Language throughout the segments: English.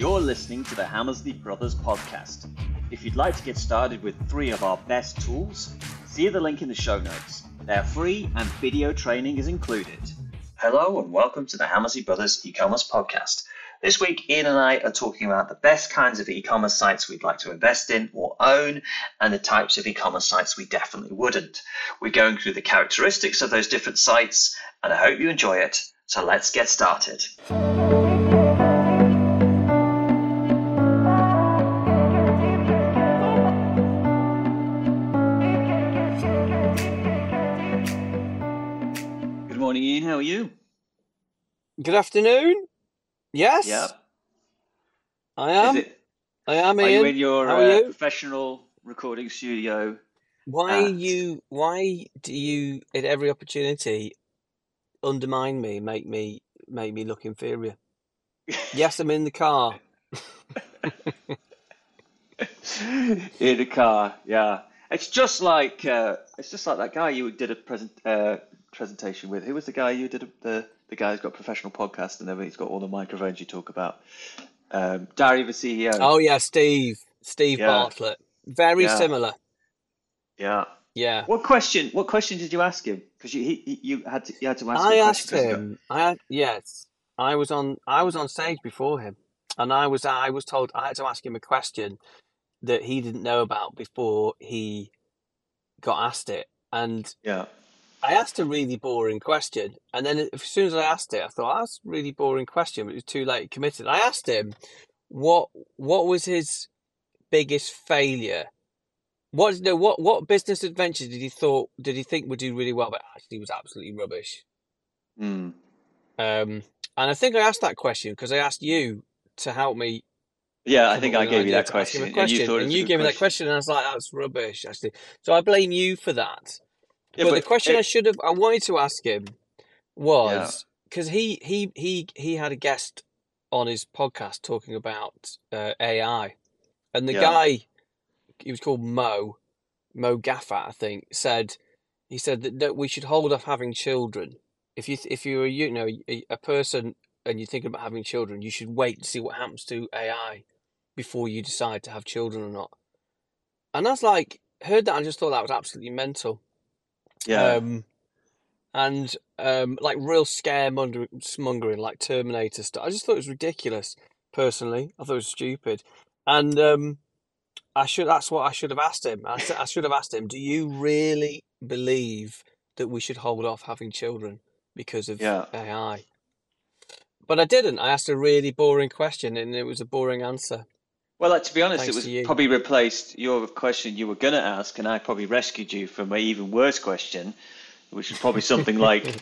You're listening to the Hammersley Brothers podcast. If you'd like to get started with three of our best tools, see the link in the show notes. They're free and video training is included. Hello and welcome to the Hammersley Brothers e-commerce podcast. This week, Ian and I are talking about the best kinds of e-commerce sites we'd like to invest in or own, and the types of e-commerce sites we definitely wouldn't. We're going through the characteristics of those different sites, and I hope you enjoy it. So let's get started. Good afternoon. Yes, Yeah. I am. it? I am Are you in your uh, you? professional recording studio? Why at- you? Why do you, at every opportunity, undermine me, make me, make me look inferior? Yes, I'm in the car. in the car, yeah. It's just like uh, it's just like that guy you did a present uh, presentation with. Who was the guy you did a, the the guy who's got a professional podcast and everything? He's got all the microphones you talk about. Um, Diary, the CEO. Oh yeah, Steve, Steve Yeah. Bartlett. Very Yeah. similar. Yeah. Yeah. What question? What question did you ask him? Because you he, you had to you had to ask. I him asked him. I yes, I was on. I was on stage before him, and I was. I was told I had to ask him a question that he didn't know about before he got asked it, and Yeah. I asked a really boring question, and then as soon as I asked it, I thought "Oh, that's a really boring question, but it was too late committed. I asked him what what was his biggest failure. What no what what business adventure did he thought did he think would do really well, but actually was absolutely rubbish. Mm. Um, and I think I asked that question because I asked you to help me. Yeah, I think I gave you that him question, and you question, and you gave me that question. question, and I was like, "That's rubbish." Actually, so I blame you for that. Yeah, but the but question I should have, I wanted to ask him was because he he he he had a guest on his podcast talking about uh, AI, and the Yeah. guy, he was called Mo, Mo Gawdat, I think, said he said that, that we should hold off having children. If you if you're a, you know a, a person and you're thinking about having children, you should wait to see what happens to AI before you decide to have children or not. And I was like, heard that and just thought that was absolutely mental. Yeah. Um, and um, like real scaremongering, like Terminator stuff. I just thought it was ridiculous. Personally, I thought it was stupid, and um, I should. That's what I should have asked him. I, I should have asked him. Do you really believe that we should hold off having children because of Yeah. AI? But I didn't. I asked a really boring question, and it was a boring answer. Well, like, to be honest, Thanks it was probably replaced your question you were going to ask, and I probably rescued you from an even worse question, which is probably something like, you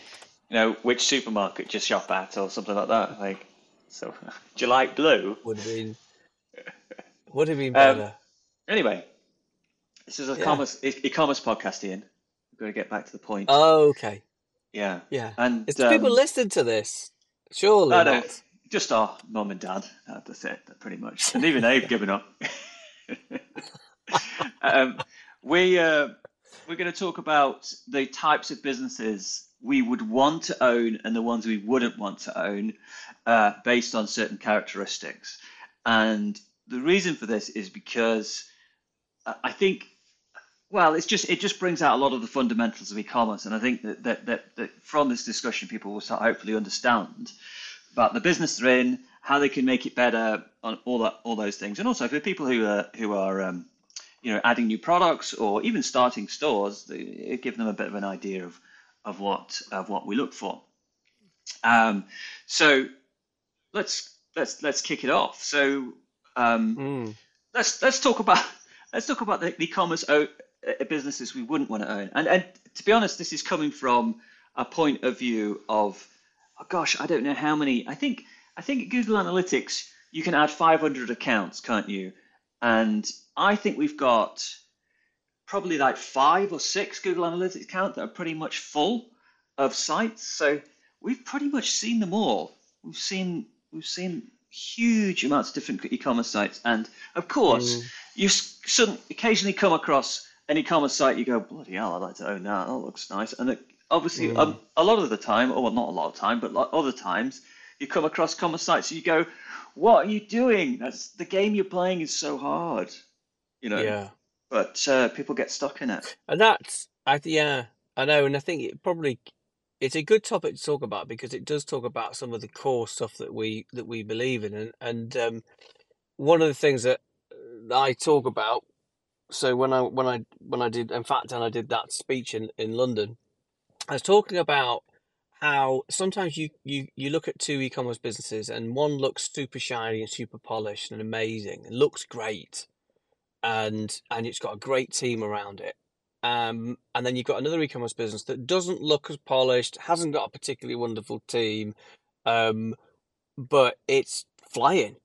know, which supermarket do you shop at, or something like that. Like, so, do you like blue? Would have been. Would have been Um, better. Anyway, this is a Yeah. commerce e-commerce podcast, Ian. We've got to get back to the point. Oh, okay. yeah, Yeah. and Is do people um, listen to this? Surely I know, not. Just our mum and dad. uh, That's it, pretty much. And even they've given up. um, we uh, we're going to talk about the types of businesses we would want to own and the ones we wouldn't want to own, uh, based on certain characteristics. And the reason for this is because uh, I think well, it's just it just brings out a lot of the fundamentals of e-commerce, and I think that that, that, that from this discussion, people will start hopefully understand about the business they're in, how they can make it better, on all that all those things, and also for people who are who are um, you know adding new products or even starting stores, they, it give them a bit of an idea of of what of what we look for. Um, so let's let's let's kick it off. So um, Mm. let's let's talk about let's talk about the e-commerce o- uh, businesses we wouldn't want to own. And and to be honest, this is coming from a point of view of oh gosh, I don't know how many. I think I think Google Analytics you can add 500 accounts, can't you? And I think we've got probably like five or six Google Analytics accounts that are pretty much full of sites. So we've pretty much seen them all. We've seen we've seen huge amounts of different e-commerce sites, and of course, Mm. you suddenly occasionally come across an e-commerce site. You go, bloody hell, I'd like to own that. That looks nice. And it, obviously, Mm. um, a lot of the time, or well, not a lot of time, but other times, you come across commerce sites. You go, what are you doing? That's the game you're playing is so hard, you know. Yeah. But uh, people get stuck in it. And that's, I yeah, I know, and I think it probably it's a good topic to talk about because it does talk about some of the core stuff that we that we believe in, and and um, one of the things that I talk about. So when I when I when I did, in fact, and I did that speech in in London, I was talking about how sometimes you you you look at two e-commerce businesses and one looks super shiny and super polished and amazing and looks great and and it's got a great team around it. Um and then you've got another e-commerce business that doesn't look as polished hasn't got a particularly wonderful team um but it's flying.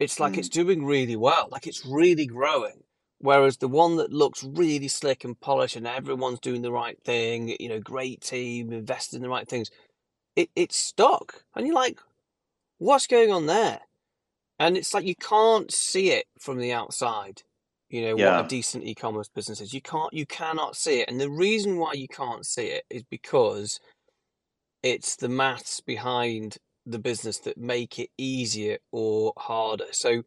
It's like it's Mm. doing really well like it's really growing whereas the one that looks really slick and polished and everyone's doing the right thing you know great team invested in the right things it it's stuck and you're like what's going on there? And it's like you can't see it from the outside you know what a decent e-commerce business is. You can't you cannot see it. And the reason why you can't see it is because it's the maths behind the business that make it easier or harder. So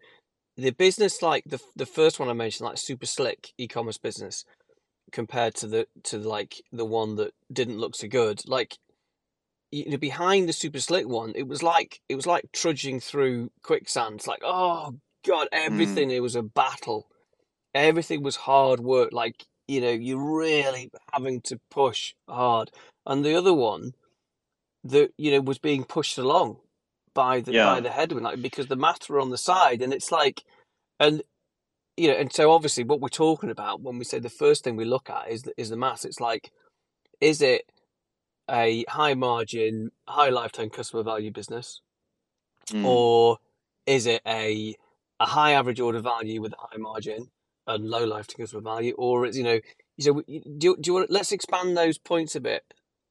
the business like the the first one i mentioned like super slick e-commerce business compared to the to like the one that didn't look so good like you know, behind the super slick one, it was like it was like trudging through quicksand. It's like, oh god, Mm. everything. It was a battle. Everything was hard work. Like you know, you're really having to push hard. And the other one, that you know, was being pushed along by the by the headwind, like because the maths were on the side, and it's like, and you know, and so obviously, what we're talking about when we say the first thing we look at is the, is the maths. It's like, is it a high margin, high lifetime customer value business, Mm. or is it a a high average order value with a high margin and low lifetime customer value, or is you know, so do you, do you want? Let's expand those points a bit.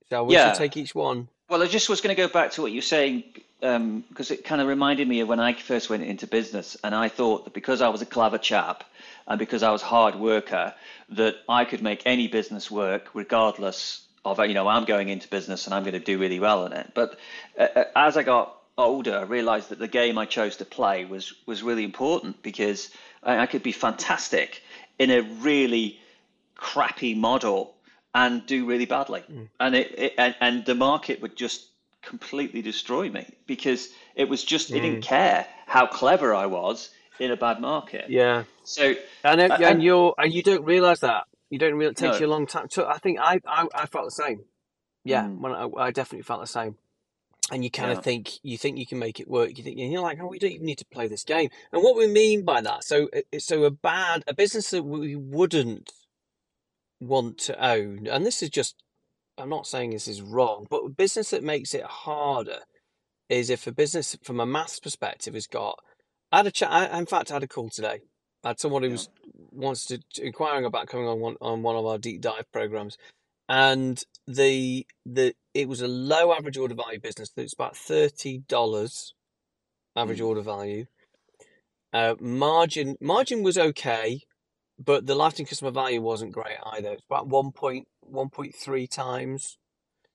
Shall we? Yeah. take each one. Well, I just was going to go back to what you're saying um, because it kind of reminded me of when I first went into business, and I thought that because I was a clever chap and because I was a hard worker, that I could make any business work regardless of you know I'm going into business and I'm going to do really well in it. But uh, uh, as I got older, I realized that the game I chose to play was was really important because I, I could be fantastic in a really crappy model and do really badly, Mm. and it, it and, and the market would just completely destroy me because it was just it didn't Mm. care how clever I was in a bad market. Yeah, So and uh, it- and and you're and you don't realize that you don't realize it takes no, you a long time. So I think I I, I felt the same. Yeah, mm, when I, I definitely felt the same. and you kind of think you think you can make it work. You think and you're like, oh, we don't even need to play this game. And what we mean by that, so uh, so a bad a business that we wouldn't want to own, and this is just, I'm not saying this is wrong, but a business that makes it harder is if a business from a maths perspective has got. I had a chat. I, in fact, I had a call today. I had someone who was wants to inquiring about coming on one on one of our deep dive programs, and the the it was a low average order value business. It's about thirty dollars average mm, order value. Uh, margin margin was okay, but the lifetime customer value wasn't great either. It's about 1.1.3 times.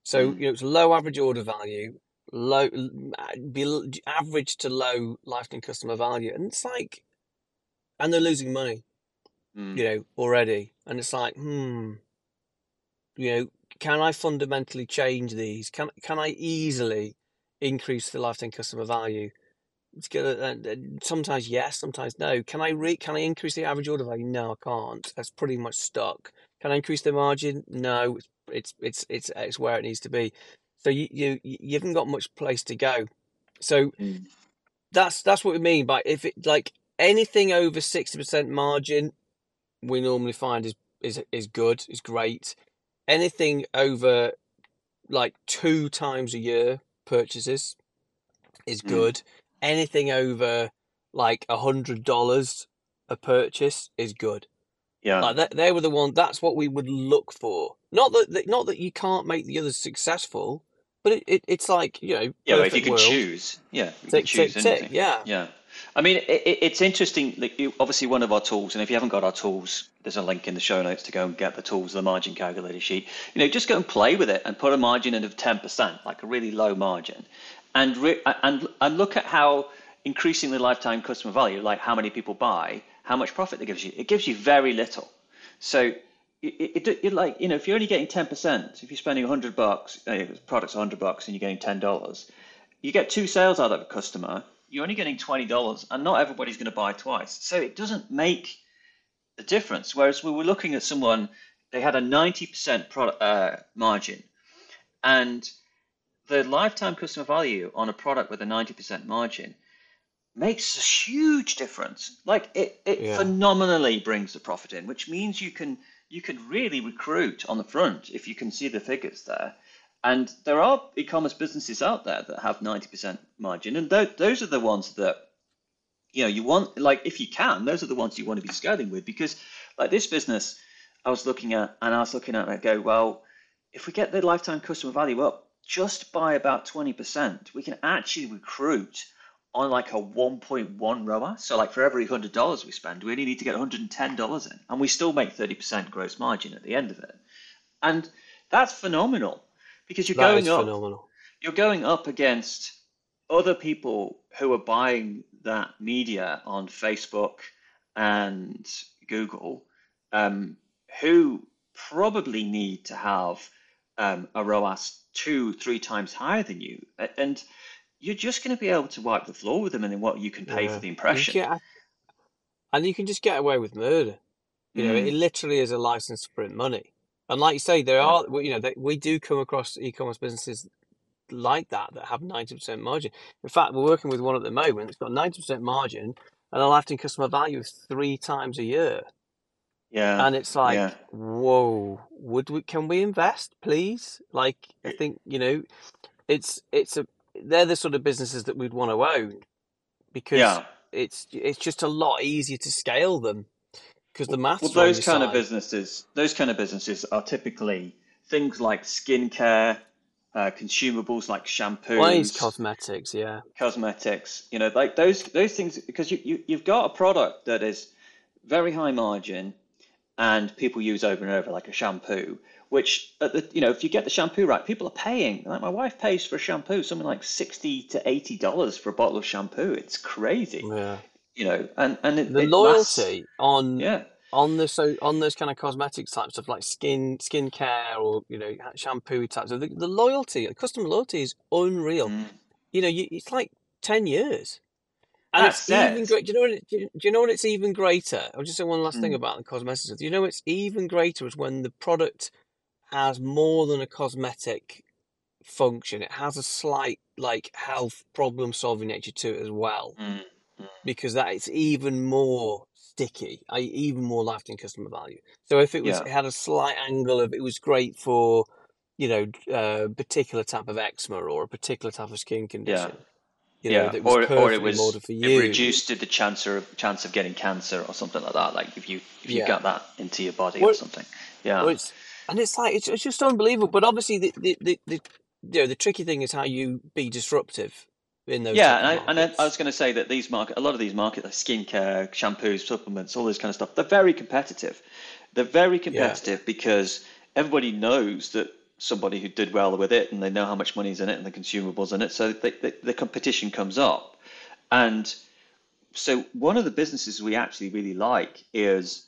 So mm, you know it's low average order value, low be, average to low lifetime customer value, and it's like, and they're losing money, you mm, know, already, and it's like, hmm, you know, can I fundamentally change these? Can can I easily increase the lifetime customer value? It's gonna uh, uh, sometimes yes, sometimes no. Can I re can I increase the average order value? No, I can't. That's pretty much stuck. Can I increase the margin? No, it's it's it's it's, it's where it needs to be. So you you you haven't got much place to go. So mm, that's that's what we mean by if it like anything over sixty percent margin, we normally find is is is good, is great. Anything over like two times a year purchases is mm, good. Anything over like a hundred dollars a purchase is good. yeah, Like that, they were the one. That's what we would look for. Not that, that not that you can't make the others successful, but it, it it's like you know, yeah. If you can world. choose, yeah, you can Tick choose tick tick. anything. Yeah. Yeah. I mean, it, it, it's interesting. That you, obviously, one of our tools, and if you haven't got our tools, there's a link in the show notes to go and get the tools, the margin calculator sheet. You know, just go and play with it and put a margin in of 10%, like a really low margin, and re- and and look at how increasing the lifetime customer value, like how many people buy, how much profit it gives you. It gives you very little. So it, it, it like you know if you're only getting 10%, if you're spending 100 bucks, uh, products 100 bucks, and you're getting 10 dollars, you get two sales out of a customer. You're only getting 20 dollars, and not everybody's going to buy twice. So it doesn't make a difference. Whereas we were looking at someone, they had a 90% product uh, margin, and the lifetime customer value on a product with a 90% margin makes a huge difference. Like it, it Yeah. phenomenally brings the profit in, which means you can you can really recruit on the front if you can see the figures there. And there are e-commerce businesses out there that have 90% margin, and th- those are the ones that you know you want. Like if you can, those are the ones you want to be scaling with because like this business, I was looking at and I was looking at and I go, well, if we get the lifetime customer value up just by about 20%, we can actually recruit on like a 1.1 ROA. So like for every $100 we spend, we only need to get $110 in and we still make 30% gross margin at the end of it. And that's phenomenal because you're That going up phenomenal. you're going up against other people who are buying that media on Facebook and Google, um, who probably need to have um, a ROAS two, three times higher than you, and you're just going to be able to wipe the floor with them and then what you can pay for Yeah. the You impression. get, and you can just get away with murder. You know, Mm, it literally is a license to print money. And like you say, there are, you know, we do come across e-commerce businesses like that that have 90% margin. In fact, we're working with one at the moment. It's got 90% margin and a lifetime customer value of three times a year. Yeah, And it's like, yeah, whoa, would we, can we invest, please? Like, I think, you know, it's, it's a, they're the sort of businesses that we'd want to own because yeah. it's, it's just a lot easier to scale them because the Well, well, maths are on those kind of businesses, those kind of businesses are typically things like skincare, uh, consumables like Well, it's shampoos, cosmetics, yeah. cosmetics, you know, like those those things because you, you you've got a product that is very high margin and people use over and over like a shampoo, which at the you know, if you get the shampoo right, people are paying. Like my wife pays for a shampoo something like sixty to eighty dollars for a bottle of shampoo. It's crazy, Yeah. you know, and and it, The it lasts. loyalty on Yeah, on the so on those kind of cosmetics types of like skin skincare or you know shampoo types of the, the loyalty, the customer loyalty is unreal. Mm. You know, you, it's like ten years, and it's even great. Do you know what? It, do you do you know what? It's even greater. I'll just say one last thing mm, about the cosmetics. Do you know it's even greater is when the product has more than a cosmetic function. It has a slight like health problem solving nature to it as well mm, mm. because that is even more sticky, i- even more lasting customer value. So if it was yeah, it had a slight angle of it was great for, you know, a particular type of eczema or a particular type of skin yeah. Condition, you know, Yeah, that was or or it was molded for it reduced the chance of chance of getting cancer or something like that. Like if you if you Yeah. got that into your body or Well, something. well, Yeah, it's and it's like it's, it's just unbelievable. But obviously, the, the the the you know the tricky thing is how you be disruptive in those yeah, and I and I, I was going to say that these market a lot of these markets like skincare, shampoos, supplements, all this kind of stuff, they're very competitive. They're very Yeah, competitive because everybody knows that somebody who did well with it and they know how much money's in it and the consumables in it, so they, they, the competition comes up. And so one of the businesses we actually really like is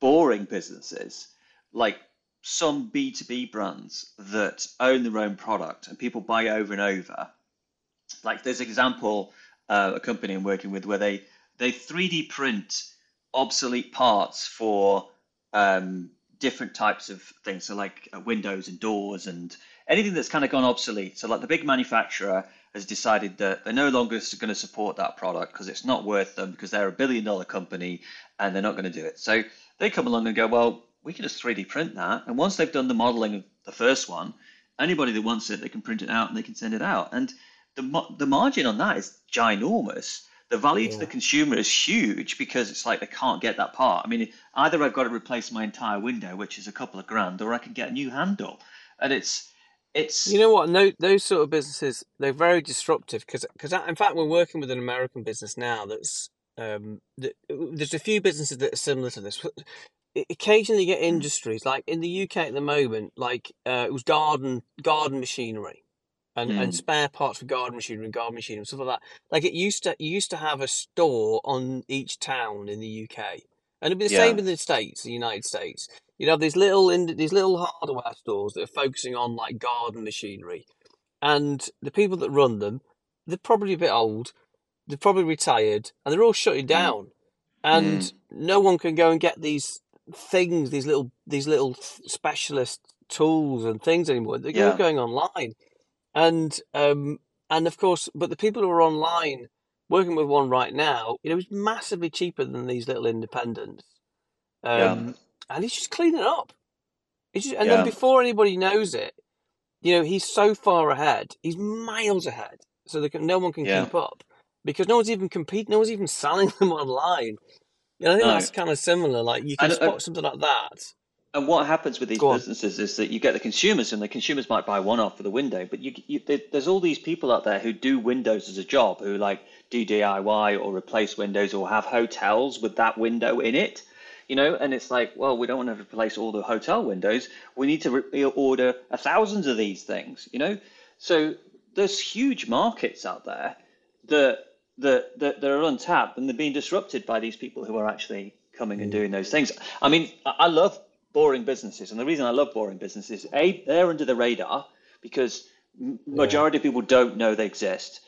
boring businesses like some B2B brands that own their own product and people buy over and over. Like there's an example, uh, a company I'm working with where they they 3D print obsolete parts for um, different types of things. So like uh, windows and doors and anything that's kind of gone obsolete. So like the big manufacturer has decided that they're no longer going to support that product because it's not worth them because they're a billion dollar company and they're not going to do it. So they come along and go, well, we can just 3D print that. And once they've done the modeling of the first one, anybody that wants it, they can print it out and they can send it out. And the the margin on that is ginormous. The value to the consumer is huge because it's like they can't get that part. I mean, either I've got to replace my entire window, which is a couple of grand, or I can get a new handle. And it's it's. You know what? No, those sort of businesses they're very disruptive because because in fact we're working with an American business now that's um that, there's a few businesses that are similar to this. Occasionally, you get mm, industries like in the UK at the moment, like uh, it was garden garden machinery. And and Mm. spare parts for garden machinery and garden machinery and stuff like that. Like it used to, you used to have a store on each town in the UK, and it'd be the same in the States, the United States. You'd have these little in these little hardware stores that are focusing on like garden machinery, and the people that run them, they're probably a bit old, they're probably retired, and they're all shutting Mm. down, and Mm. no one can go and get these things, these little these little specialist tools and things anymore. They're all Yeah. going online, and um and of course, but the people who are online working with one right now, you know, it's massively cheaper than these little independents, Yeah. um, and he's just cleaning up. He's just, and then before anybody knows it, you know, he's so far ahead. He's miles ahead, so that no one can Yeah. keep up because no one's even competing. No one's even selling them online. You know, I think No. that's kind of similar. Like you can And, spot something like that. And what happens with these Go on. businesses is that you get the consumers, and the consumers might buy one off for the window, but you, you there's all these people out there who do windows as a job, who like do DIY or replace windows or have hotels with that window in it, you know. And it's like, well, we don't want to replace all the hotel windows. We need to re- order a thousands of these things, you know. So there's huge markets out there that that that, that are untapped, and they're being disrupted by these people who are actually coming and mm. doing those things. I mean, I love boring businesses, and the reason I love boring businesses, a they're under the radar because m- majority of people don't know they exist.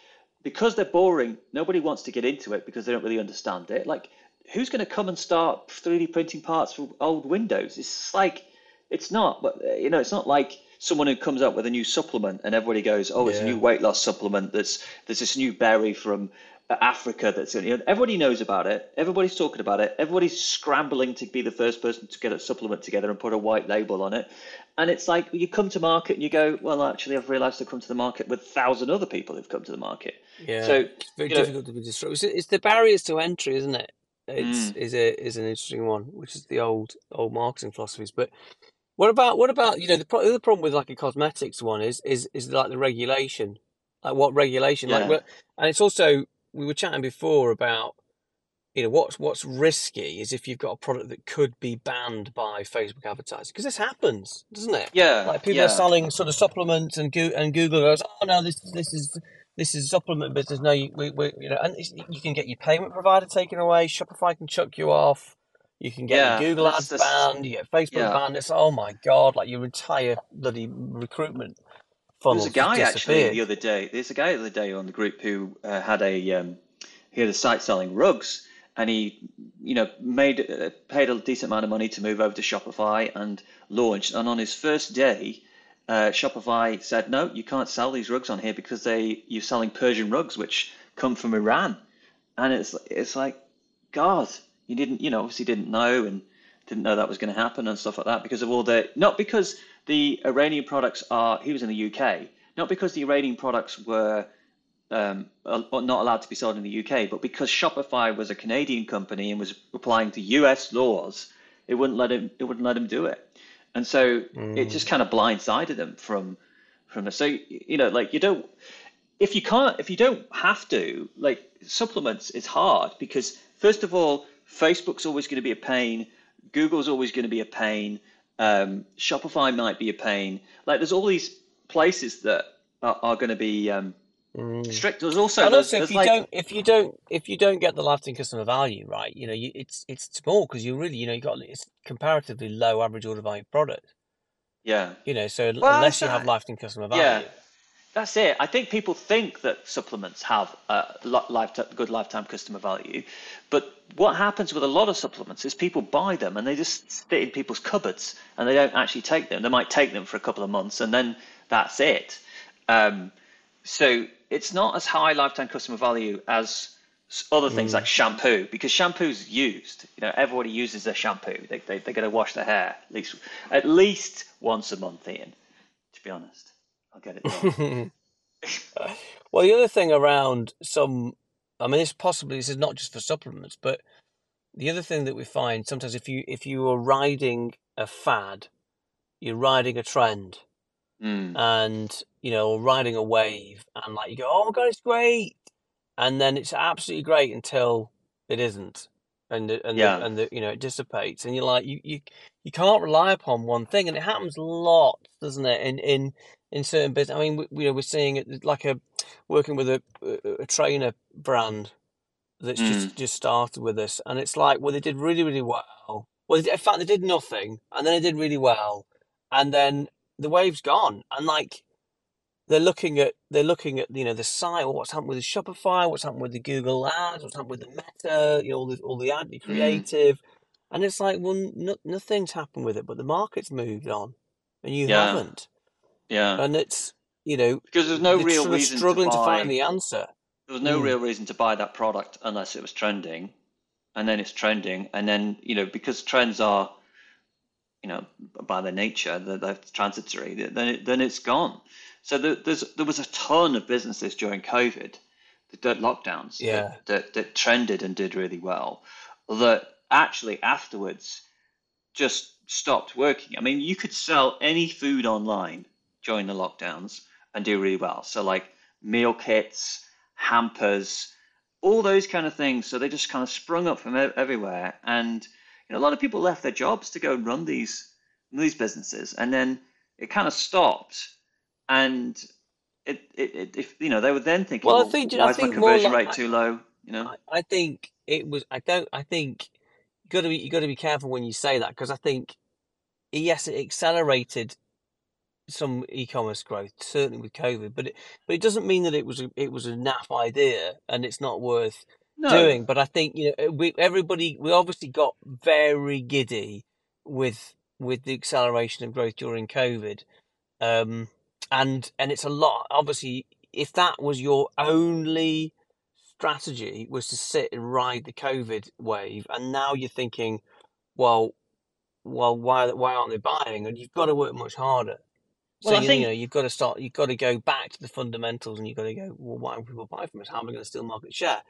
Because they're boring, nobody wants to get into it because they don't really understand it. Like, who's going to come and start 3D printing parts for old windows? It's like it's not, but uh, you know, it's not like someone who comes up with a new supplement and everybody goes, "Oh, it's a new weight loss supplement. That's there's this new berry from Africa that's you know, everybody knows about it. Everybody's talking about it. Everybody's scrambling to be the first person to get a supplement together and put a white label on it. And it's like you come to market and you go, well, actually, I've realised I've come to the market with a thousand other people who've come to the market. Yeah, So it's very you know, difficult to be disrupted. It's, the barriers to entry, isn't it? It's mm, is a is an interesting one, which is the old old marketing philosophies. But what about what about you know the, pro- the other problem with like a cosmetics one is is is like the regulation, like what regulation, like yeah, what, and it's also we were chatting before about you know what's what's risky is if you've got a product that could be banned by Facebook advertising because this happens, doesn't it? yeah, Like people are selling sort of supplements, and Go- and Google goes, oh no, this this is this is supplement business. No, you we, we you know, and you can get your payment provider taken away. Shopify can chuck you off. You can get yeah. Google ads banned. You get Facebook yeah. banned. It's oh my god, like your entire bloody recruitment There was a guy actually the other day. There's a guy the other day on the group who uh, had a um, he had a site selling rugs, and he you know made uh, paid a decent amount of money to move over to Shopify and launched. And on his first day, uh, Shopify said, "No, you can't sell these rugs on here because they you're selling Persian rugs, which come from Iran." And it's it's like, God, you didn't you know obviously didn't know and didn't know that was going to happen and stuff like that because of all the not because the Iranian products are he was in the UK not because the Iranian products were um, not allowed to be sold in the UK but because Shopify was a Canadian company and was applying to US laws it wouldn't let him it wouldn't let him do it and so it just Mm. kind of blindsided him from from the so you know like you don't if you can't if you don't have to like supplements is hard because first of all facebook's always going to be a pain google's always going to be a pain um, shopify might be a pain. Like there's all these places that are, are going to be um, Mm. strict. There's also And there's, also, if there's you like don't, if you don't, if you don't get the lasting customer value right, you know, you, it's it's small because you really, you know, you got it's comparatively low average order value product. yeah. You know, so well unless you have that lasting customer yeah. value, That's it. I think people think that supplements have a lifetime, good lifetime customer value, but what happens with a lot of supplements is people buy them and they just sit in people's cupboards and they don't actually take them. They might take them for a couple of months and then that's it. Um, so it's not as high lifetime customer value as other things like mm, shampoo because shampoo's used. You know, everybody uses their shampoo. They they they're going to wash their hair at least at least once a month, Ian. To be honest, I'll get it well, the other thing around some, I mean, this possibly this is not just for supplements, but the other thing that we find sometimes if you if you are riding a fad, you're riding a trend, Mm, and you know, riding a wave, and like you go, oh my god, it's great, and then it's absolutely great until it isn't, and the, and Yeah. the, and the, you know it dissipates, and you're like you, you you can't rely upon one thing, and it happens lots, doesn't it? In in in certain business, I mean, we, we, we're seeing it like a working with a a, a trainer brand that's Mm. just just started with us, and it's like well, they did really really well. Well, they did- in fact, they did nothing, and then they did really well, and then the wave's gone, and like they're looking at they're looking at you know the site or what's happened with the Shopify, what's happened with the Google Ads, what's happened with the Meta, you know all the all the ad the Mm. creative, and it's like well no, nothing's happened with it, but the market's moved on, and you Yeah. haven't, Yeah. and it's you know Because there's no real reason to struggling to, buy. find the answer. There was no Mm. real reason to buy that product unless it was trending, and then it's trending, and then you know because trends are, you know, by their nature they're, they're transitory. Then it, then it's gone. So there, there's there was a ton of businesses during COVID, the the lockdowns Yeah. that, that that trended and did really well, that actually afterwards just stopped working. I mean, you could sell any food online during the lockdowns and do really well. So like meal kits, hampers, all those kind of things. So they just kind of sprung up from everywhere, and you know, a lot of people left their jobs to go and run these these businesses, and then it kind of stopped, and it, it, it if you know they were then thinking, Well, I think why I is think more conversion like rate too low? You know, I, I think it was. I don't. I think you got to be. You got to be careful when you say that because I think yes, it accelerated some e-commerce growth certainly with COVID, but it but it doesn't mean that it was a, it was a naff idea and it's not worth no, doing. But I think you know we everybody we obviously got very giddy with with the acceleration of growth during COVID, um, and and it's a lot. Obviously, if that was your only strategy was to sit and ride the COVID wave, and now you're thinking, well, well, why why aren't they buying? And you've got to work much harder. So Well, I you, think- you know you've got to start. You've got to go back to the fundamentals, and you've got to go. Well, why do people buy from us? How am I going to steal market share,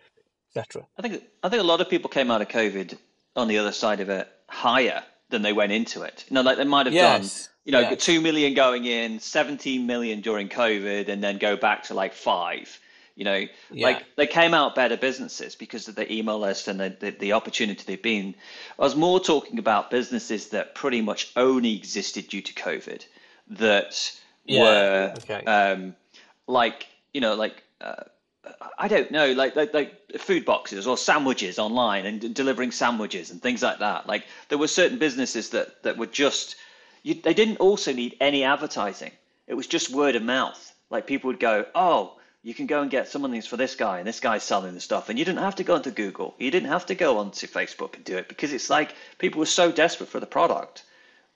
etc. I think I think a lot of people came out of COVID on the other side of it higher than they went into it. You know, like they might have done, you know, yes. two million going in, seventeen million during COVID, and then go back to like five. You know, Yeah. like they came out better businesses because of the email list and the, the, the opportunity they've been. I was more talking about businesses that pretty much only existed due to COVID, that Yeah, were okay. um, like you know, like uh, I don't know, like, like like food boxes or sandwiches online and delivering sandwiches and things like that. Like there were certain businesses that that were just you, they didn't also need any advertising. It was just word of mouth. Like people would go, oh. You can go and get some of these for this guy, and this guy's selling the stuff, and you didn't have to go onto Google. You didn't have to go onto Facebook and do it because it's like people were so desperate for the product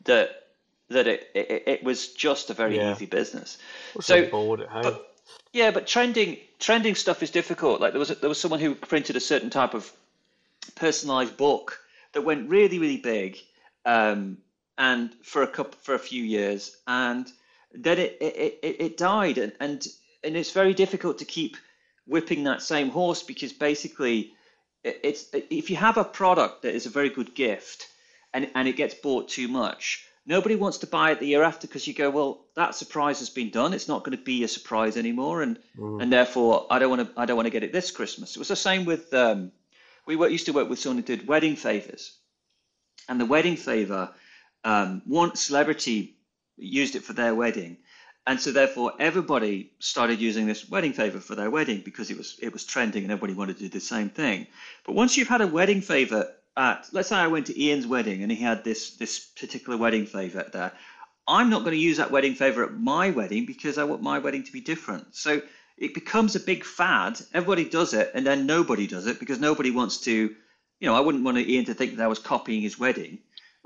that that it it, it was just a very Yeah. easy business. So, bored at home. but yeah, but trending trending stuff is difficult. Like there was a, there was someone who printed a certain type of personalized book that went really really big, um, and for a couple for a few years, and then it it, it, it died, and, and and it's very difficult to keep whipping that same horse because basically it's if you have a product that is a very good gift and and it gets bought too much nobody wants to buy it the year after because you go well that surprise has been done. It's not going to be a surprise anymore and Mm. and therefore i don't want to i don't want to get it this christmas. It was the same with um we work, used to work with someone who did wedding favors. And the wedding favor um, one celebrity used it for their wedding. And so therefore everybody started using this wedding favor for their wedding because it was it was trending and everybody wanted to do the same thing. But once you've had a wedding favor at let's say i went to ian's wedding and he had this this particular wedding favor there i'm not going to use that wedding favor at my wedding because i want my wedding to be different so it becomes a big fad everybody does it and then nobody does it because nobody wants to you know i wouldn't want ian to think that i was copying his wedding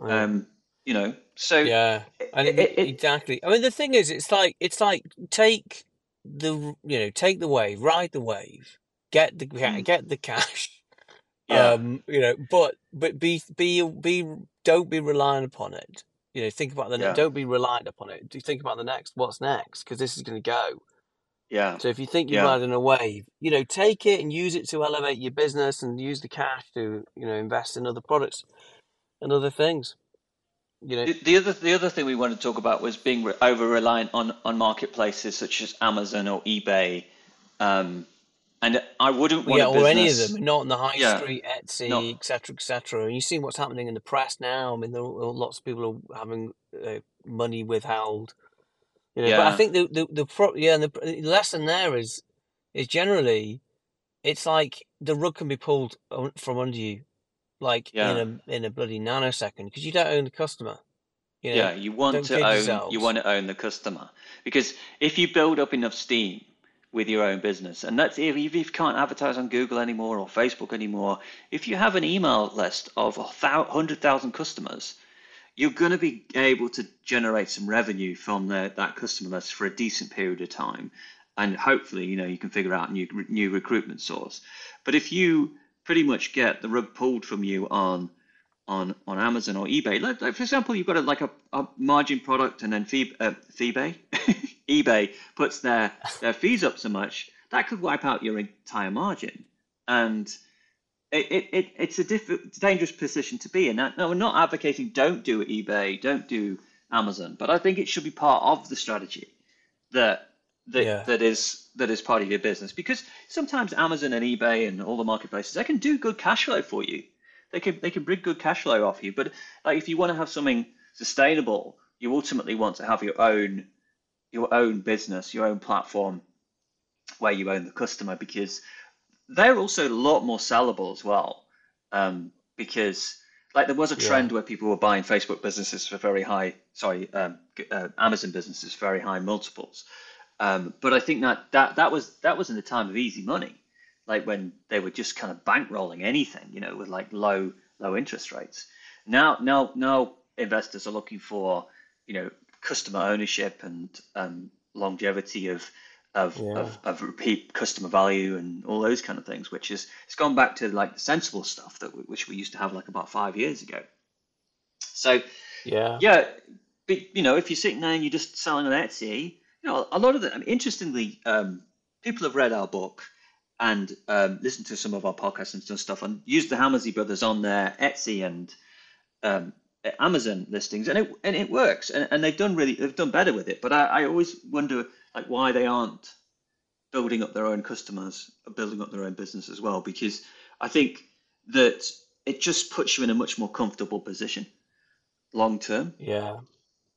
Yeah. um you know so yeah, it- it, it- exactly. I mean, the thing is, it's like it's like take the you know take the wave, ride the wave, get the Mm. get the cash. Yeah Um, you know, but but be be be don't be reliant upon it. You know, think about the Yeah. don't be reliant upon it. Do you think about the next what's next because this is going to go. yeah So if you think you're Yeah. riding a wave, you know, take it and use it to elevate your business and use the cash to you know invest in other products and other things. You know, The, the other the other thing we wanted to talk about was being re- over reliant on on marketplaces such as Amazon or eBay, um, And I wouldn't want yeah, or any of them, not on the high Yeah, street, Etsy, etc., etc. And you see what's happening in the press now. I mean, there are lots of people are having uh, money withheld. You know, but I think the the the pro- yeah, and the, the lesson there is is generally it's like the rug can be pulled from under you, like in a in a bloody nanosecond, because you don't own the customer. You know, yeah. You want don't to own, you want to own the customer because if you build up enough steam with your own business, and that's if if you can't advertise on Google anymore or Facebook anymore, if you have an email list of a hundred thousand customers, you're going to be able to generate some revenue from the, that customer list for a decent period of time, and hopefully, you know, you can figure out a new new recruitment source. But if you pretty much get the rug pulled from you on on on Amazon or eBay. Like, like for example, you've got a, like a, a margin product, and then fee, uh, eBay puts their their fees up so much that could wipe out your entire margin, and it, it, it it's a diff- dangerous position to be in. Now, no, we're not advocating don't do eBay, don't do Amazon, but I think it should be part of the strategy that that Yeah, that is that is part of your business because sometimes Amazon and eBay and all the marketplaces they can do good cash flow for you. They can they can bring good cash flow off you. But like if you want to have something sustainable, you ultimately want to have your own your own business, your own platform where you own the customer because they're also a lot more sellable as well. Um, because like there was a yeah, trend where people were buying Facebook businesses for very high, sorry, um, uh, Amazon businesses for very high multiples. Um, but I think that, that that was that was in the time of easy money, like when they were just kind of bankrolling anything, you know, with like low low interest rates. Now now now investors are looking for, you know, customer ownership and um, longevity of of, yeah, of of repeat customer value and all those kind of things, which is it's gone back to like the sensible stuff that we, which we used to have like about five years ago. So yeah, yeah, but, you know, if you're sitting there and you're just selling on Etsy, you know, a lot of the, I mean, interestingly, um, people have read our book and um, listened to some of our podcasts and stuff and used the Hammersley brothers on their Etsy and um, Amazon listings, and it and it works, and, and they've done really they've done better with it. But I, I always wonder like why they aren't building up their own customers, building up their own business as well, because I think that it just puts you in a much more comfortable position long term. yeah,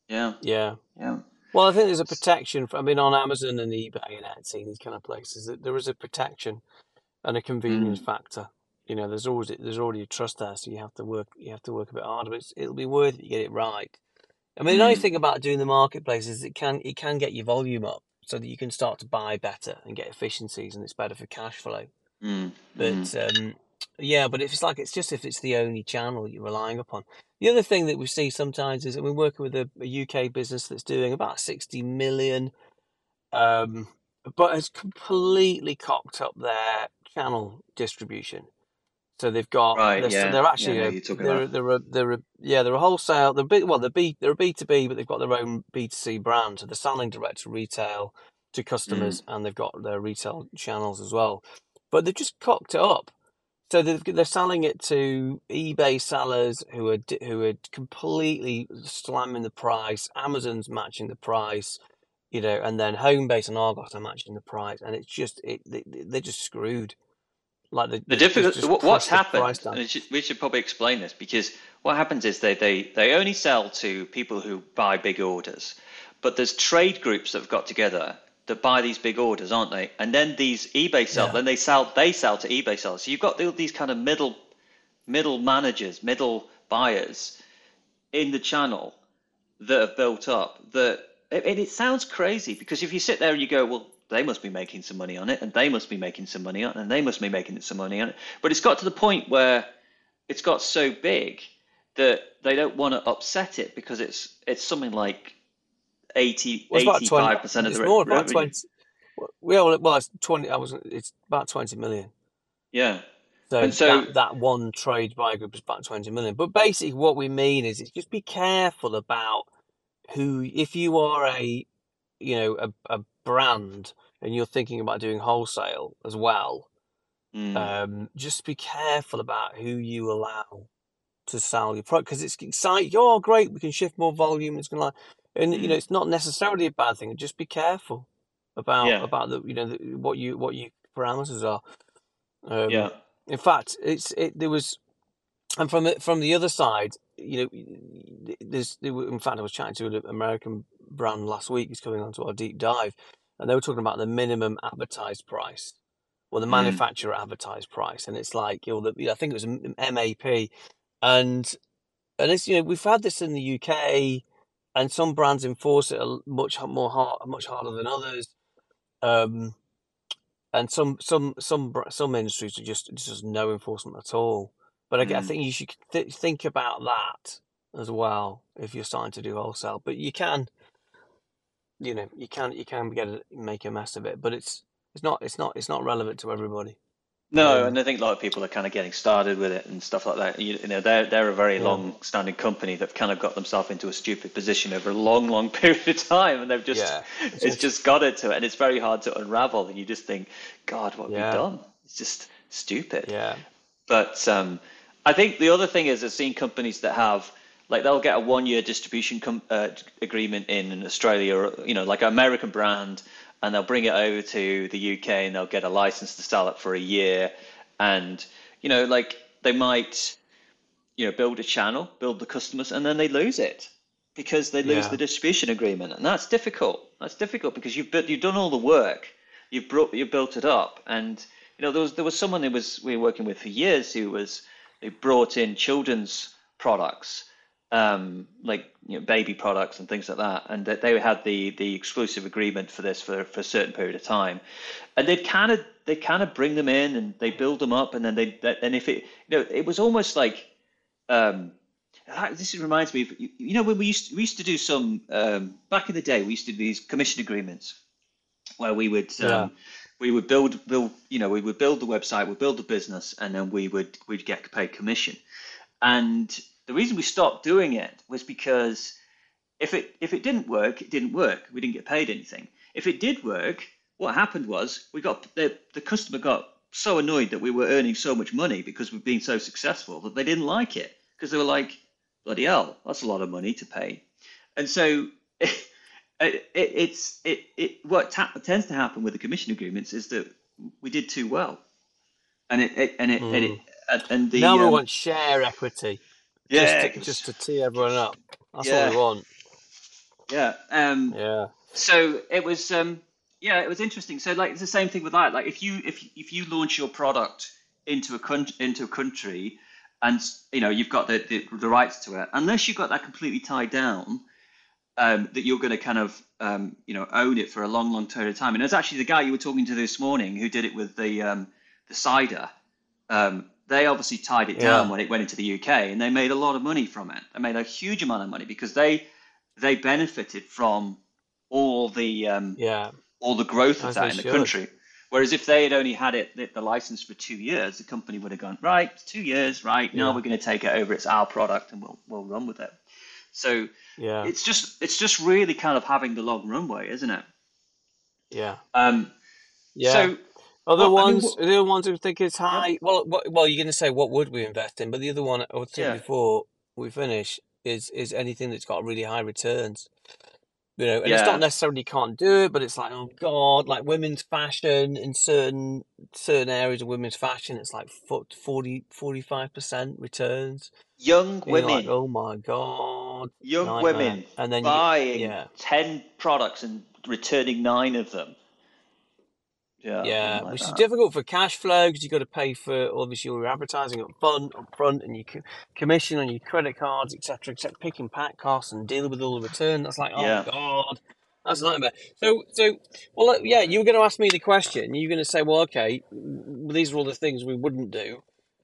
Yeah, yeah. yeah. Well, I think there's a protection. For, I mean, on Amazon and eBay and Etsy, these kind of places, there is a protection and a convenience Mm, factor. You know, there's always there's already a trust there, so you have to work you have to work a bit harder. But it's, it'll be worth it. You get it right. I mean, the nice mm, thing about doing the marketplace is it can it can get your volume up, so that you can start to buy better and get efficiencies, and it's better for cash flow. mm, mm, But um, yeah, but if it's like it's just if it's the only channel you're relying upon. The other thing that we see sometimes is that we're working with a, a UK business that's doing about 60 million, um, but has completely cocked up their channel distribution. So they've got right. they're Yeah, they're yeah. actually No, a you're they're they're a, they're a yeah they're a wholesale they're B, well they're B they're a B two B but they've got their own B two C brand so they're selling direct to retail to Mm, customers and they've got their retail channels as well, but they've just cocked it up. So they've, they're selling it to eBay sellers who are who are completely slamming the price. Amazon's matching the price, you know, and then Homebase and Argos are matching the price, and it's just it they, they're just screwed. Like The they've difficult, what- what's the happened, it should, we should probably explain this because what happens is they, they, they only sell to people who buy big orders, but there's trade groups that have got together that buy these big orders, aren't they? And then these eBay sell, Yeah. then they sell, they sell to eBay sellers. So you've got these kind of middle, middle managers, middle buyers in the channel that have built up that and it sounds crazy because if you sit there and you go well they must be making some money on it and they must be making some money on it and they must be making some money on it but it's got to the point where it's got so big that they don't want to upset it because it's it's something like 80 Well, it's about twenty. 85% of It's the re- more about revenue twenty. Well, well, well, it's twenty. I was. It's about twenty million. yeah So and so that that one trade buy group is about twenty million. But basically, what we mean is, is just be careful about who. If you are a, you know, a, a brand and you're thinking about doing wholesale as well, mm, um, just be careful about who you allow to sell your product because it's exciting. Oh, great! We can shift more volume. It's gonna, like, and you know, mm, it's not necessarily a bad thing. Just be careful about yeah about the you know the, what you what you parameters are. Um, Yeah. In fact, it's it. There was, and from the, from the other side, you know, there's. There were, in fact, I was chatting to an American brand last week. Who's coming onto our deep dive, and they were talking about the minimum advertised price, or the Mm. manufacturer advertised price, and it's like you know, the, I think it was M- MAP, and and it's you know we've had this in the UK, and some brands enforce it much more hard, much harder than others. Um, and some some some some industries are just just no enforcement at all. But I Mm. I think you should th- think about that as well if you're starting to do wholesale. But you can, you know, you can you can get a, make a mess of it. But it's it's not it's not it's not relevant to everybody. No, Um, and I think a lot of people are kind of getting started with it and stuff like that. You, you know, they're they're a very yeah, long-standing company that've kind of got themselves into a stupid position over a long, long period of time, and they've just yeah, it's it's just got into it, and it's very hard to unravel. And you just think, God, what have we yeah, done? It's just stupid. yeah, But um, I think the other thing is I've seen companies that have like they'll get a one-year distribution com- uh, agreement in Australia, or you know, like an American brand, and they'll bring it over to the UK and they'll get a license to sell it for a year, and you know, like they might you know build a channel, build the customers, and then they lose it because they lose the distribution agreement, and that's difficult. That's difficult because you've built, you've done all the work, you've brought, you built it up, and you know there was there was someone who was we were working with for years who was who brought in children's products, um, like you know, baby products and things like that, and that they had the the exclusive agreement for this for for a certain period of time, and they'd kind of they kind of bring them in and they build them up, and then they and if it you know it was almost like um, ah, this reminds me of you you know when we used we used to do some um, back in the day we used to do these commission agreements where we would yeah, um, we would build build you know we would build the website we'd build the business and then we would we'd get paid commission. And the reason we stopped doing it was because if it if it didn't work it didn't work. We didn't get paid anything. If it did work what happened was we got the, the customer got so annoyed that we were earning so much money because we've been so successful that they didn't like it because they were like bloody hell that's a lot of money to pay. And so it, it, it's it, it what ta- tends to happen with the commission agreements is that we did too well. And it, it and it and it mm. and and Now the we um want share equity just yeah to just to tee everyone up. That's yeah we want. yeah um Yeah, so it was um yeah it was interesting so like it's the same thing with that like if you if if you launch your product into a country into a country and you know you've got the, the the rights to it unless you've got that completely tied down um, that you're going to kind of um, you know own it for a long, long period of time. And there's actually the guy you were talking to this morning who did it with the um, the cider. Um, they obviously tied it down yeah, when it went into the UK, and they made a lot of money from it. They made a huge amount of money because they they benefited from all the um, yeah. all the growth of that in the should. country. Whereas if they had only had it the, the license for two years, the company would have gone right two years, right now Yeah, we're going to take it over. It's our product, and we'll we'll run with it. So yeah, it's just it's just really kind of having the long runway, isn't it? yeah, Um, yeah. so Other what I mean, ones, what, the other ones who think it's yeah, high. Well, what, well, you're going to say what would we invest in, but the other one I would think yeah, before we finish is is anything that's got really high returns. You know, and it's not yeah, necessarily can't do it, but it's like, oh God, like women's fashion in certain certain areas of women's fashion, it's like 40, 45% returns. young And you're like, women, oh my God, young nightmare. women And then you get, buying yeah, ten products and returning nine of them. Yeah, yeah, like which is difficult for cash flow because you've got to pay for obviously your advertising up front, up front, and your commission on your credit cards, etc., etc., pick and pack costs, and deal with all the return. That's like, oh Yeah, God, that's a nightmare. So, so, well, yeah, you were going to ask me the question. You're going to say, well, okay, these are all the things we wouldn't do.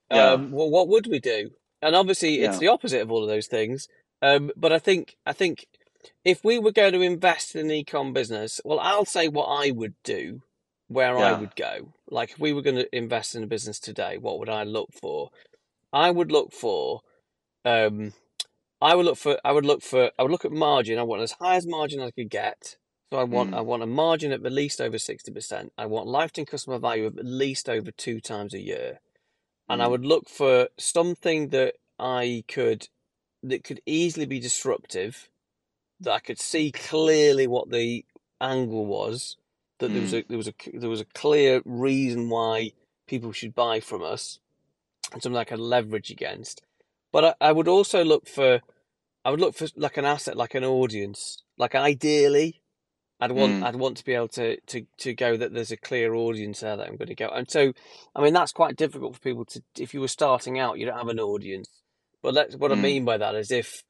yeah, Um, well, what would we do? And obviously, it's yeah, the opposite of all of those things. Um, but I think, I think, if we were going to invest in an e-com business, well, I'll say what I would do, where I would go. Like, if we were going to invest in a business today, what would I look for? I would look for, um, I would look for, I would look for, I would look at margin. I want as high as margin as I could get. So I want, I mm, want a margin of at least over sixty percent. I want lifetime customer value of at least over two times a year and I mm, would look for something that I could that could easily be disruptive, that I could see clearly what the angle was, that there was Mm, a there was a there was a clear reason why people should buy from us and something I could leverage against. But I, I would also look for I would look for like an asset, like an audience. Like ideally, I'd want mm, I'd want to be able to to to go that there's a clear audience there that I'm going to go. And so, I mean, that's quite difficult for people to. If you were starting out, you don't have an audience. But that's what I mm, mean by that is if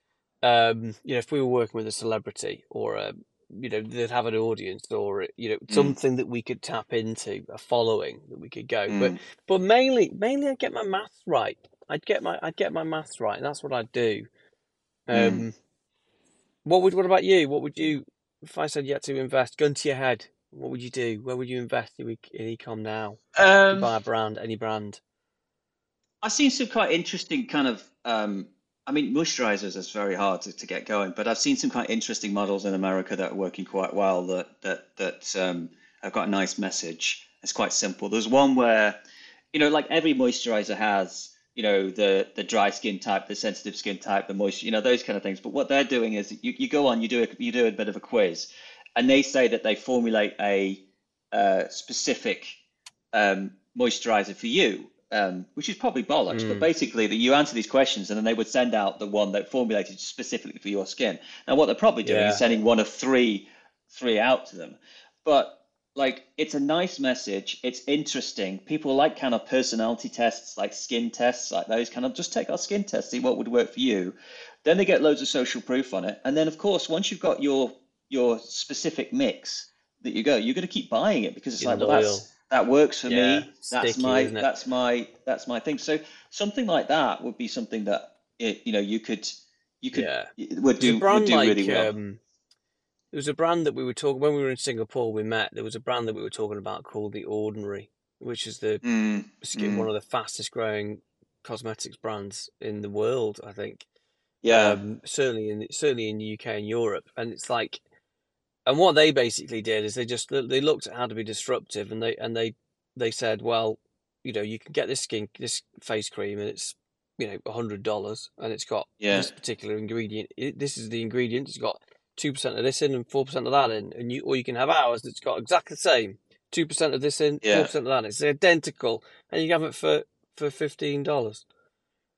um you know if we were working with a celebrity or a you know they'd have an audience or you know mm, something that we could tap into a following that we could go. But mm, but mainly mainly I'd get my maths right. I'd get my I'd get my maths right and that's what I'd do. Mm. um what would what about you? What would you if I said you had to invest gun to your head what would you do? Where would you invest in, e- in ecom now? Um, buy a brand any brand? I've seen some quite interesting kind of, um, I mean, moisturizers is very hard to, to get going, but I've seen some quite interesting models in America that are working quite well that that that um, have got a nice message. It's quite simple. There's one where, you know, like every moisturizer has, you know, the the dry skin type, the sensitive skin type, the moisture, you know, those kind of things. But what they're doing is you, you go on, you do a, you do a bit of a quiz, and they say that they formulate a uh, specific um, moisturizer for you, um, which is probably bollocks, but mm. basically that you answer these questions and then they would send out the one that formulated specifically for your skin. Now, what they're probably doing is sending one of three three out to them, but like it's a nice message. It's interesting. People like kind of personality tests, like skin tests, like those kind of just take our skin test, see what would work for you. Then they get loads of social proof on it, and then of course once you've got your your specific mix that you go, you're going to keep buying it because it's like, well, loyal that's that works for yeah me. That's sticky my that's my that's my thing. So something like that would be something that it, you know you could you could yeah would do would brand do really like well. um There was a brand that we were talking when we were in Singapore. We met. There was a brand that we were talking about called The Ordinary, which is the Mm, sk- one mm, of the fastest growing cosmetics brands in the world. I think, yeah, um, certainly in certainly in the UK and Europe. And it's like, and what they basically did is they just they looked at how to be disruptive, and they and they they said, well, you know, you can get this skin this face cream, and it's you know a hundred dollars, and it's got yeah, this particular ingredient. It, this is the ingredient. It's got two percent of this in and four percent of that in, and you or you can have ours that's got exactly the same. Two percent of this in, four yeah, percent of that. in. It's identical, and you can have it for for fifteen dollars.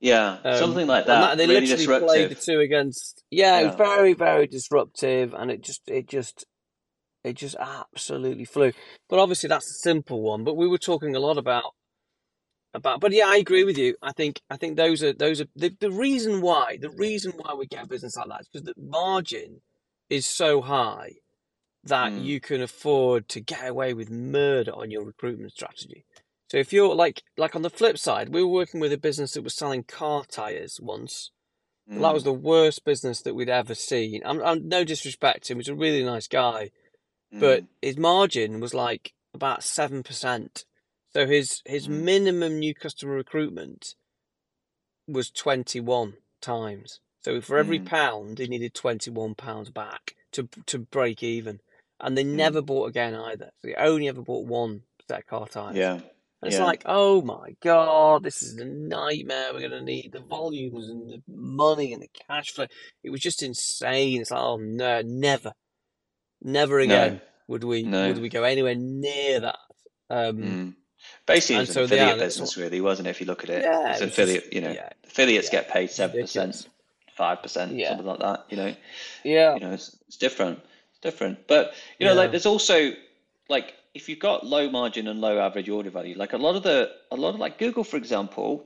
Yeah. Um, Something like that. that they Really literally played the two against. Yeah, it was Yeah. very very disruptive, and it just it just it just absolutely flew. But obviously that's a simple one. But we were talking a lot about about. But yeah, I agree with you. I think I think those are those are the the reason why the reason why we get a business like that is because the margin is so high that Mm, you can afford to get away with murder on your recruitment strategy. So if you're like like on the flip side, we were working with a business that was selling car tires once. Well, that was mm, the worst business that we'd ever seen. I'm, I'm no disrespect to him; he's a really nice guy, but mm, his margin was like about seven percent. So his his mm, minimum new customer recruitment was twenty one times. So for every mm, pound, he needed twenty one pounds back to to break even, and they mm. never bought again either. So they only ever bought one set of car tires. Yeah, And it's yeah, like, oh my god, this is a nightmare. We're gonna need the volumes and the money and the cash flow. It was just insane. It's like, oh no, never, never no, again would we would we go anywhere near that. Um, Mm. Basically, it and was an so affiliate business, really, wasn't it? If you look at it, Yeah, it's it was just affiliate. You know, yeah, affiliates yeah, get paid seven percent, five percent, something like that. You know, yeah, you know, it's, it's different. It's different. But you know, like there's also like if you've got low margin and low average order value, like a lot of the a lot of like Google, for example,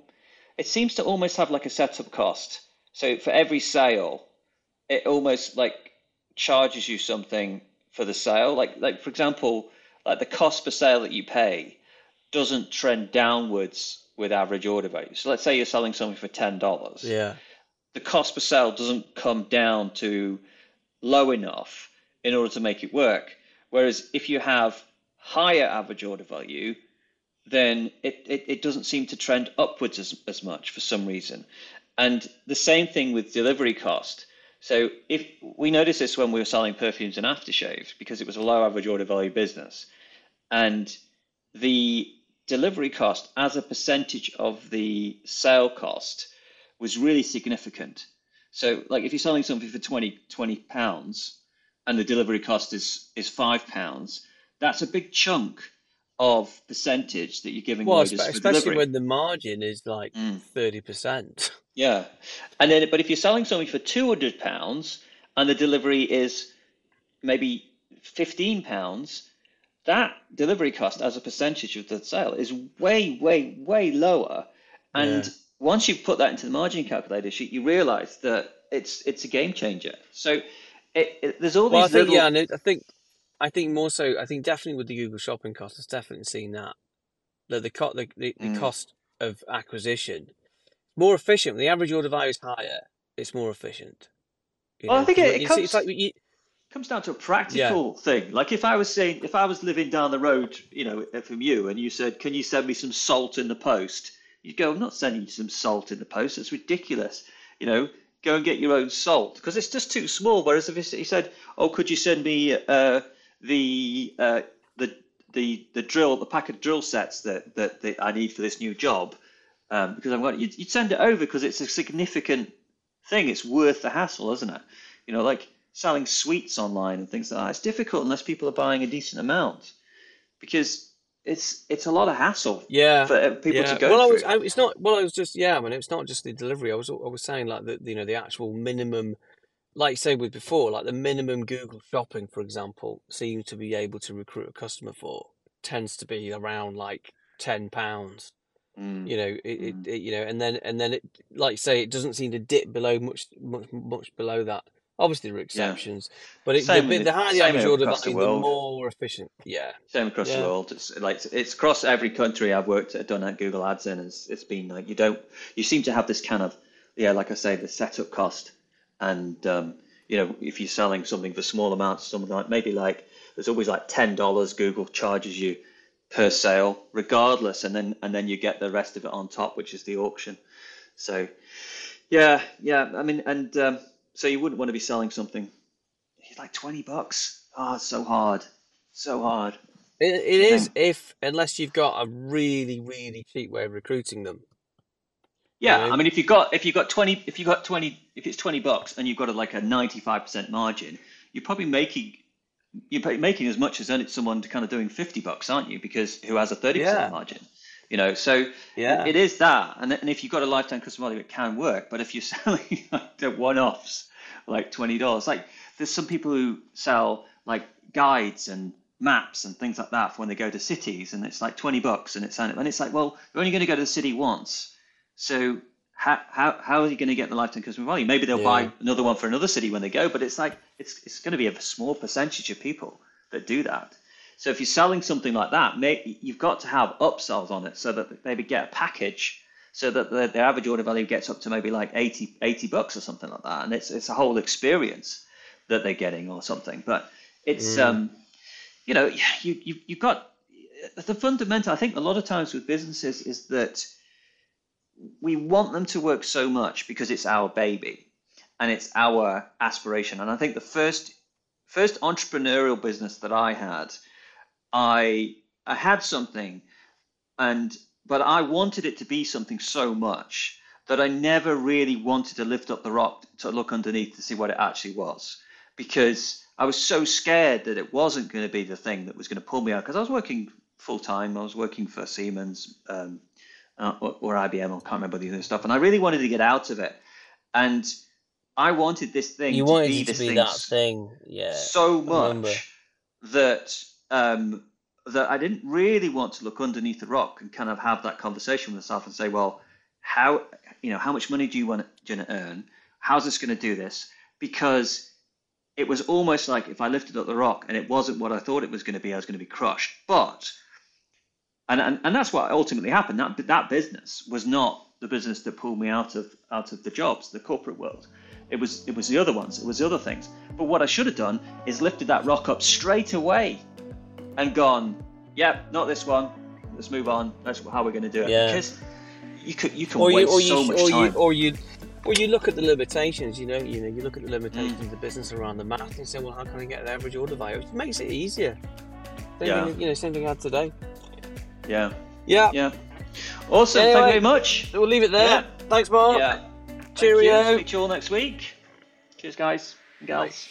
it seems to almost have like a setup cost. So for every sale, it almost like charges you something for the sale. Like like for example, like the cost per sale that you pay doesn't trend downwards with average order value. So let's say you're selling something for ten dollars. yeah, The cost per sale doesn't come down to low enough in order to make it work. Whereas if you have higher average order value, then it, it, it doesn't seem to trend upwards as, as much for some reason. And the same thing with delivery cost. So if we noticed this when we were selling perfumes and aftershaves because it was a low average order value business, and the delivery cost as a percentage of the sale cost was really significant. So like if you're selling something for 20 20 pounds and the delivery cost is is five pounds, that's a big chunk of percentage that you're giving Well, away espe- just for especially delivery. when the margin is like Mm. thirty percent. Yeah, and then but if you're selling something for two hundred pounds and the delivery is maybe fifteen pounds, that delivery cost as a percentage of the sale is way, way, way lower. And Yeah. once you put that into the margin calculator sheet, you realise that it's it's a game changer. So it, it, there's all Well, I these think little yeah, and I think I think more so. I think definitely with the Google Shopping cost, it's definitely seen that that the co- the, the, the Mm. cost of acquisition more efficient. The average order value is higher. It's more efficient. You Well, I think it- it comes- like you, comes down to a practical thing. Like if I was saying, if I was living down the road, you know, from you, and you said, "Can you send me some salt in the post?" You'd go, "I'm not sending you some salt in the post. That's ridiculous." You know, go and get your own salt because it's just too small. Whereas if he said, "Oh, could you send me uh, the uh, the the the drill, the pack of drill sets that that, that I need for this new job," um, because I'm going, you'd, you'd send it over because it's a significant thing. It's worth the hassle, isn't it? You know, like selling sweets online and things like that. It's difficult unless people are buying a decent amount because it's it's a lot of hassle yeah, for uh, people yeah. to go well, I was. I, it's not. Well, I was just. Yeah, I mean, it's not just the delivery. I was. I was saying like the you know the actual minimum, like you say with before, like the minimum Google Shopping, for example, seems to be able to recruit a customer for tends to be around like ten pounds. Mm, you know it, it, Mm. it you know and then and then it like you say it doesn't seem to dip below much much much below that obviously there are yeah. exceptions but it, the, Same with the higher the average order the the more efficient yeah Same across the world. It's like it's across every country I've worked at, done at Google Ads in. It's, it's been like you don't, you seem to have this kind of, yeah, like I say, the setup cost, and um, you know, if you're selling something for small amounts, something like maybe like there's always like ten dollars Google charges you per sale, regardless, and then and then you get the rest of it on top, which is the auction. So yeah, yeah, I mean, and um, so you wouldn't want to be selling something. Like twenty bucks. Oh, so hard, so hard. it, it is if unless you've got a really really cheap way of recruiting them you Yeah, I um, mean, if you've got if you've got twenty if you've got twenty if it's twenty bucks and you've got a, like a ninety five percent margin, you're probably making you're making as much as someone kind of doing fifty bucks, aren't you? Because who has a thirty percent margin, you know? So yeah it is that, and and if you've got a lifetime customer value, it can work. But if you're selling like the one offs, like twenty dollars, like there's some people who sell like guides and maps and things like that for when they go to cities, and it's like twenty bucks, and it's and it's like, well, you're only going to go to the city once. So how how how are you going to get the lifetime customer value? Maybe they'll yeah buy another one for another city when they go, but it's like it's it's going to be a small percentage of people that do that. So if you're selling something like that, may, you've got to have upsells on it so that they maybe get a package so that the, the average order value gets up to maybe like 80, 80 bucks or something like that, and it's it's a whole experience that they're getting or something. But it's mm. um you know you you you've got the fundamental. I think a lot of times with businesses is that we want them to work so much because it's our baby and it's our aspiration. And I think the first first entrepreneurial business that I had, I I had something and but I wanted it to be something so much that I never really wanted to lift up the rock to look underneath to see what it actually was because I was so scared that it wasn't going to be the thing that was going to pull me out because I was working full time. I was working for Siemens um, uh, or, or IBM. I can't remember the other stuff, and I really wanted to get out of it. And I wanted this thing you to wanted be to this be thing that thing yeah so much that um, that I didn't really want to look underneath the rock and kind of have that conversation with myself and say, well, how you know how much money do you want to earn? How's this going to do this? Because it was almost like if I lifted up the rock and it wasn't what I thought it was going to be, I was going to be crushed. But and, and and that's what ultimately happened. That that business was not the business that pulled me out of out of the jobs, the corporate world. It was it was the other ones. It was the other things. But what I should have done is lifted that rock up straight away and gone, yep, not this one. Let's move on. That's how we're going to do it. yeah Because you could you can or you waste or you so sh- much or you time. or you or you look at the limitations you know you know you look at the limitations Mm, of the business around the math and say well how can I get the average order value it makes it easier same yeah, thing you know same thing I had today yeah, yeah yeah. Awesome. Thank you very much. we'll leave it there Yeah, thanks Mark yeah. Thank you. cheerio Speak to you all next week. Cheers, guys and gals.